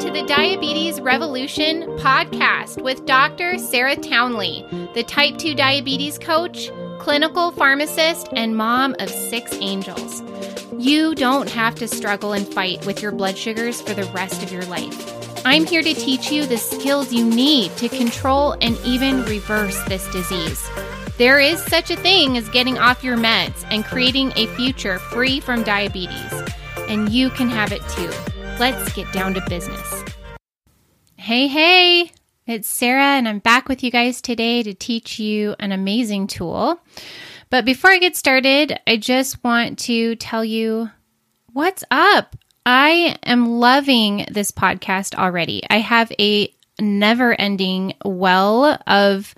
To the Diabetes Revolution podcast with Dr. Sarah Townley, the type 2 diabetes coach, clinical pharmacist, and mom of six angels. You don't have to struggle and fight with your blood sugars for the rest of your life. I'm here to teach you the skills you need to control and even reverse this disease. There is such a thing as getting off your meds and creating a future free from diabetes, and you can have it too. Let's get down to business. Hey, hey, it's Sarah, and I'm back with you guys today to teach you an amazing tool. But before I get started, I just want to tell you what's up. I am loving this podcast already. I have a never ending well of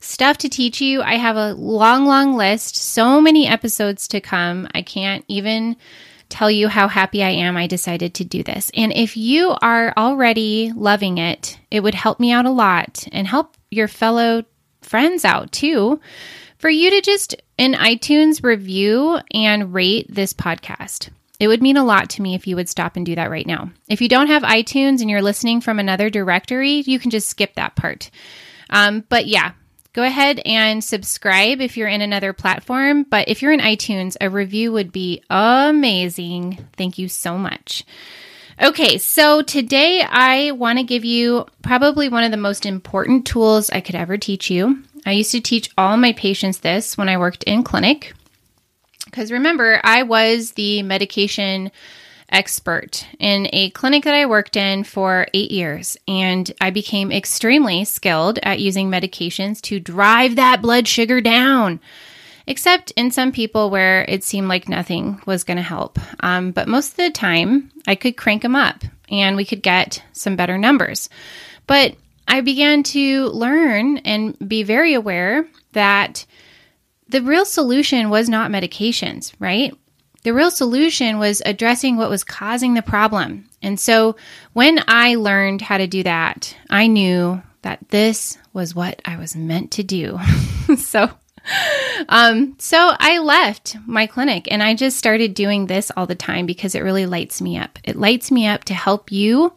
stuff to teach you. I have a long, long list, so many episodes to come. I can't even tell you how happy I am I decided to do this. And if you are already loving it, it would help me out a lot and help your fellow friends out too for you to just in iTunes review and rate this podcast. It would mean a lot to me if you would stop and do that right now. If you don't have iTunes and you're listening from another directory, you can just skip that part. Um, but yeah, Go ahead and subscribe if you're in another platform. But if you're in iTunes, a review would be amazing. Thank you so much. Okay, so today I want to give you probably one of the most important tools I could ever teach you. I used to teach all my patients this when I worked in clinic. Because remember, I was the medication expert in a clinic that I worked in for eight years, and I became extremely skilled at using medications to drive that blood sugar down. Except in some people where it seemed like nothing was going to help. Um, but most of the time, I could crank them up and we could get some better numbers. But I began to learn and be very aware that the real solution was not medications, right? The real solution was addressing what was causing the problem. And so when I learned how to do that, I knew that this was what I was meant to do. so um so I left my clinic and I just started doing this all the time because it really lights me up. It lights me up to help you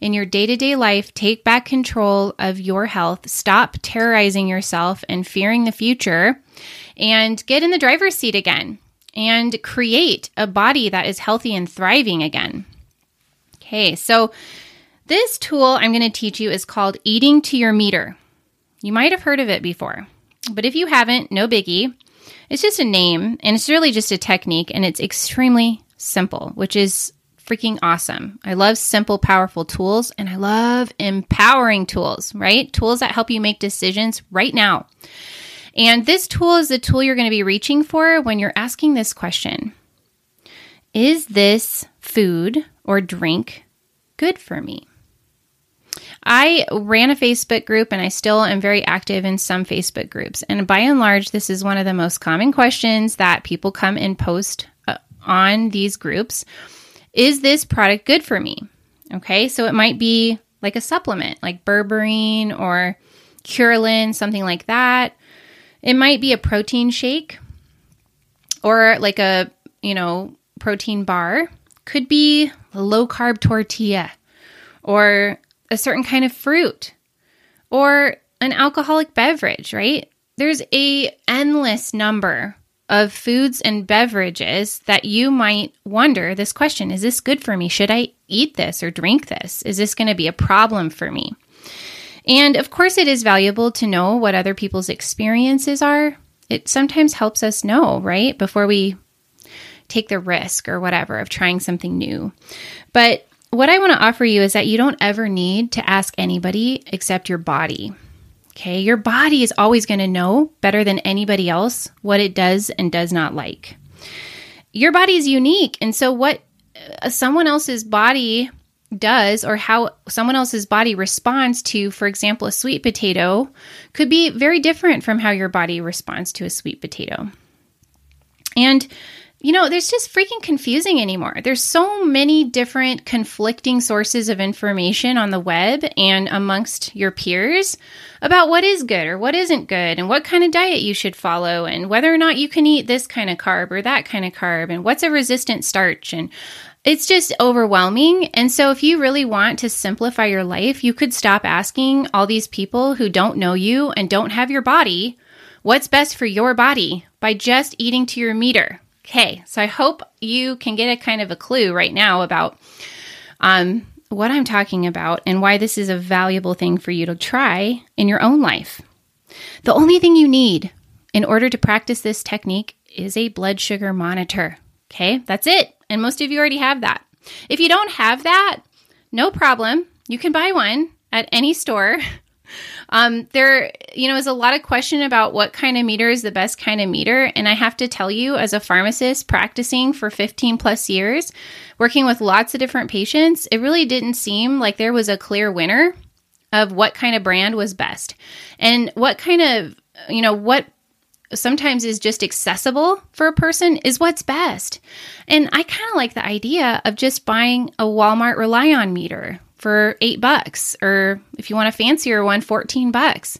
in your day-to-day life take back control of your health, stop terrorizing yourself and fearing the future and get in the driver's seat again and create a body that is healthy and thriving again. Okay, so this tool I'm going to teach you is called Eating to Your Meter. You might have heard of it before, but if you haven't, no biggie. It's just a name and it's really just a technique and it's extremely simple, which is freaking awesome. I love simple, powerful tools and I love empowering tools, right? Tools that help you make decisions right now. And this tool is the tool you're going to be reaching for when you're asking this question Is this food or drink good for me? I ran a Facebook group and I still am very active in some Facebook groups. And by and large, this is one of the most common questions that people come and post uh, on these groups. Is this product good for me? Okay, so it might be like a supplement, like berberine or CuraLin, something like that. It might be a protein shake or like a, you know, protein bar. Could be a low carb tortilla or a certain kind of fruit or an alcoholic beverage, right? There's a endless number of foods and beverages that you might wonder this question is this good for me? Should I eat this or drink this? Is this going to be a problem for me? And of course, it is valuable to know what other people's experiences are. It sometimes helps us know, right? Before we take the risk or whatever of trying something new. But what I want to offer you is that you don't ever need to ask anybody except your body. Okay, your body is always going to know better than anybody else what it does and does not like. Your body is unique. And so, what uh, someone else's body does or how someone else's body responds to, for example, a sweet potato could be very different from how your body responds to a sweet potato. And you know, there's just freaking confusing anymore. There's so many different conflicting sources of information on the web and amongst your peers about what is good or what isn't good and what kind of diet you should follow and whether or not you can eat this kind of carb or that kind of carb and what's a resistant starch and it's just overwhelming. And so, if you really want to simplify your life, you could stop asking all these people who don't know you and don't have your body what's best for your body by just eating to your meter. Okay, so I hope you can get a kind of a clue right now about um, what I'm talking about and why this is a valuable thing for you to try in your own life. The only thing you need in order to practice this technique is a blood sugar monitor. Okay, that's it. And most of you already have that. If you don't have that, no problem. You can buy one at any store Um, there, you know, is a lot of question about what kind of meter is the best kind of meter. And I have to tell you, as a pharmacist practicing for 15 plus years, working with lots of different patients, it really didn't seem like there was a clear winner of what kind of brand was best and what kind of, you know, what sometimes is just accessible for a person is what's best. And I kind of like the idea of just buying a Walmart ReliOn meter for eight bucks, or if you want a fancier one, 14 bucks.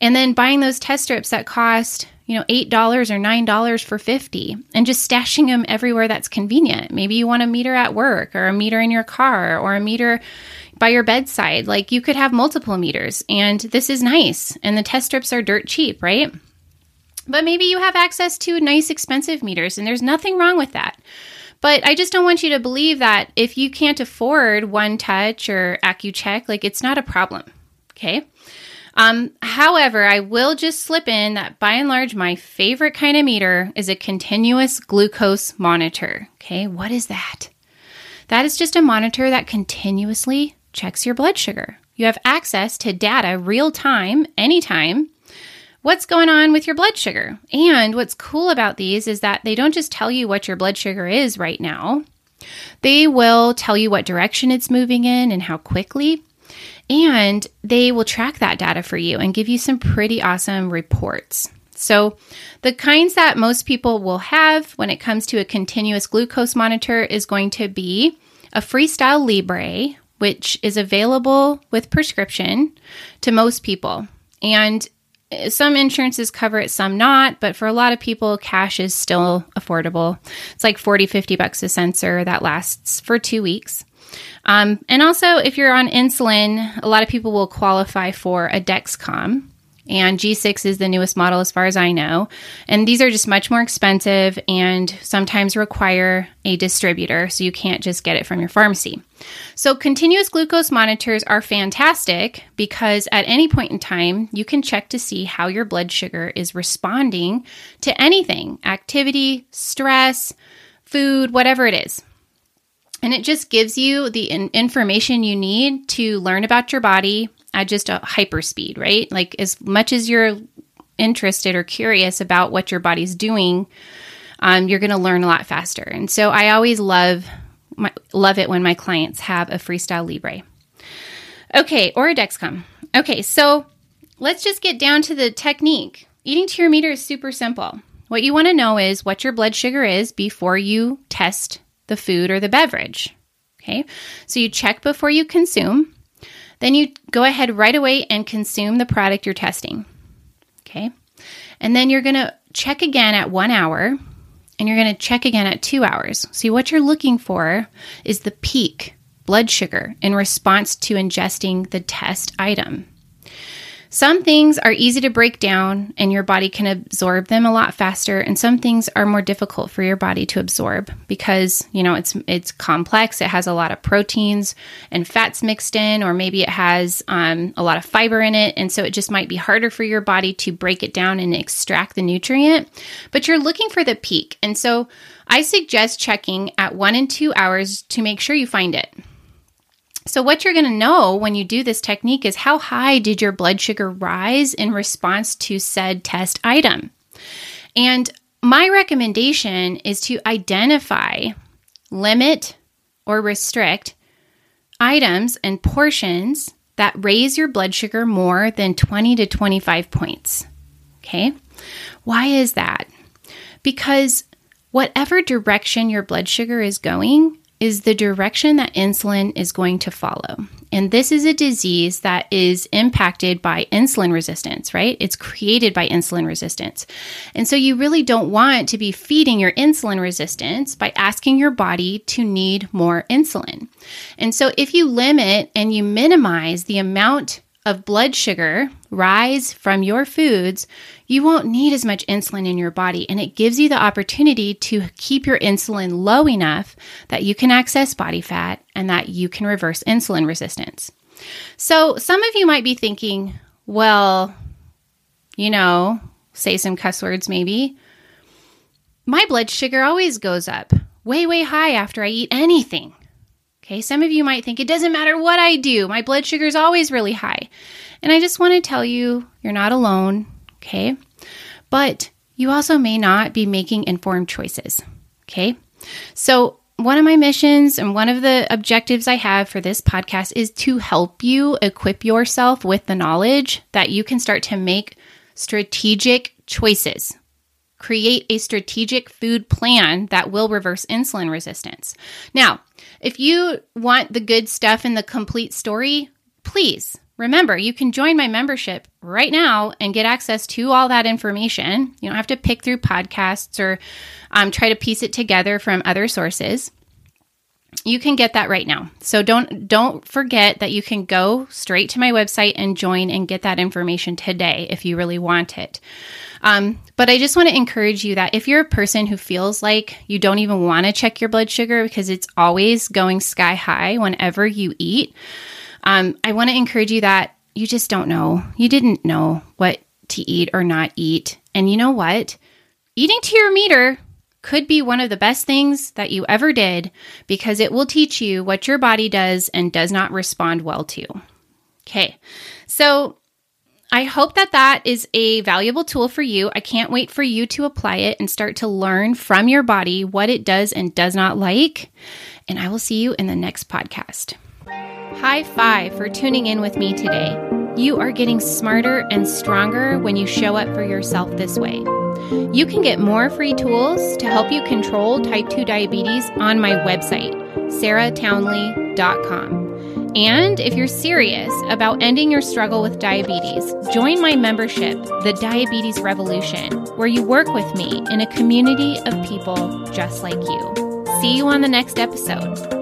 And then buying those test strips that cost, you know, $8 or $9 for 50 and just stashing them everywhere that's convenient. Maybe you want a meter at work or a meter in your car or a meter by your bedside. Like you could have multiple meters and this is nice. And the test strips are dirt cheap, right? But maybe you have access to nice expensive meters and there's nothing wrong with that. But I just don't want you to believe that if you can't afford One Touch or Accu-Chek, like it's not a problem. Okay. Um, however, I will just slip in that by and large, my favorite kind of meter is a continuous glucose monitor. Okay. What is that? That is just a monitor that continuously checks your blood sugar. You have access to data real time, anytime, what's going on with your blood sugar. And what's cool about these is that they don't just tell you what your blood sugar is right now, they will tell you what direction it's moving in and how quickly. And they will track that data for you and give you some pretty awesome reports. So, the kinds that most people will have when it comes to a continuous glucose monitor is going to be a Freestyle Libre, which is available with prescription to most people. And some insurances cover it, some not, but for a lot of people, cash is still affordable. It's like 40, 50 bucks a sensor that lasts for two weeks. Um, and also, if you're on insulin, a lot of people will qualify for a Dexcom. And G6 is the newest model as far as I know. And these are just much more expensive and sometimes require a distributor, so you can't just get it from your pharmacy. So, continuous glucose monitors are fantastic because at any point in time, you can check to see how your blood sugar is responding to anything activity, stress, food, whatever it is. And it just gives you the information you need to learn about your body at just a hyper speed, right? Like as much as you're interested or curious about what your body's doing, um, you're going to learn a lot faster. And so I always love my, love it when my clients have a Freestyle Libre. Okay, or a Dexcom. Okay, so let's just get down to the technique. Eating to your meter is super simple. What you want to know is what your blood sugar is before you test the food or the beverage. Okay, so you check before you consume. Then you go ahead right away and consume the product you're testing. Okay. And then you're going to check again at one hour and you're going to check again at two hours. See, what you're looking for is the peak blood sugar in response to ingesting the test item. Some things are easy to break down and your body can absorb them a lot faster and some things are more difficult for your body to absorb because, you know, it's it's complex. It has a lot of proteins and fats mixed in or maybe it has um, a lot of fiber in it and so it just might be harder for your body to break it down and extract the nutrient. But you're looking for the peak. And so I suggest checking at 1 and 2 hours to make sure you find it. So, what you're going to know when you do this technique is how high did your blood sugar rise in response to said test item? And my recommendation is to identify, limit, or restrict items and portions that raise your blood sugar more than 20 to 25 points. Okay? Why is that? Because whatever direction your blood sugar is going is the direction that insulin is going to follow. And this is a disease that is impacted by insulin resistance, right? It's created by insulin resistance. And so you really don't want to be feeding your insulin resistance by asking your body to need more insulin. And so if you limit and you minimize the amount of blood sugar rise from your foods, you won't need as much insulin in your body. And it gives you the opportunity to keep your insulin low enough that you can access body fat and that you can reverse insulin resistance. So, some of you might be thinking, well, you know, say some cuss words maybe. My blood sugar always goes up way, way high after I eat anything. Okay, some of you might think it doesn't matter what I do, my blood sugar is always really high. And I just want to tell you, you're not alone, okay? But you also may not be making informed choices, okay? So, one of my missions and one of the objectives I have for this podcast is to help you equip yourself with the knowledge that you can start to make strategic choices create a strategic food plan that will reverse insulin resistance. Now, if you want the good stuff and the complete story, please remember you can join my membership right now and get access to all that information. You don't have to pick through podcasts or um, try to piece it together from other sources you can get that right now. So don't don't forget that you can go straight to my website and join and get that information today if you really want it. Um, but I just want to encourage you that if you're a person who feels like you don't even want to check your blood sugar because it's always going sky high whenever you eat, um, I want to encourage you that you just don't know. You didn't know what to eat or not eat. And you know what? Eating to your meter could be one of the best things that you ever did because it will teach you what your body does and does not respond well to. Okay, so I hope that that is a valuable tool for you. I can't wait for you to apply it and start to learn from your body what it does and does not like. And I will see you in the next podcast. High five for tuning in with me today. You are getting smarter and stronger when you show up for yourself this way. You can get more free tools to help you control type 2 diabetes on my website, sarahtownley.com. And if you're serious about ending your struggle with diabetes, join my membership, The Diabetes Revolution, where you work with me in a community of people just like you. See you on the next episode.